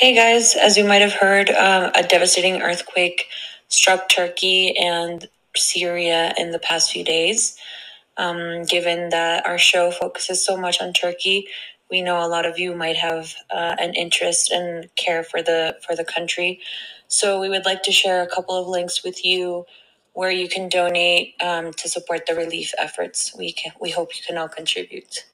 Hey guys, as you might have heard, um, a devastating earthquake struck Turkey and Syria in the past few days. Um, given that our show focuses so much on Turkey, we know a lot of you might have uh, an interest and care for the for the country. So we would like to share a couple of links with you where you can donate um, to support the relief efforts. We can, we hope you can all contribute.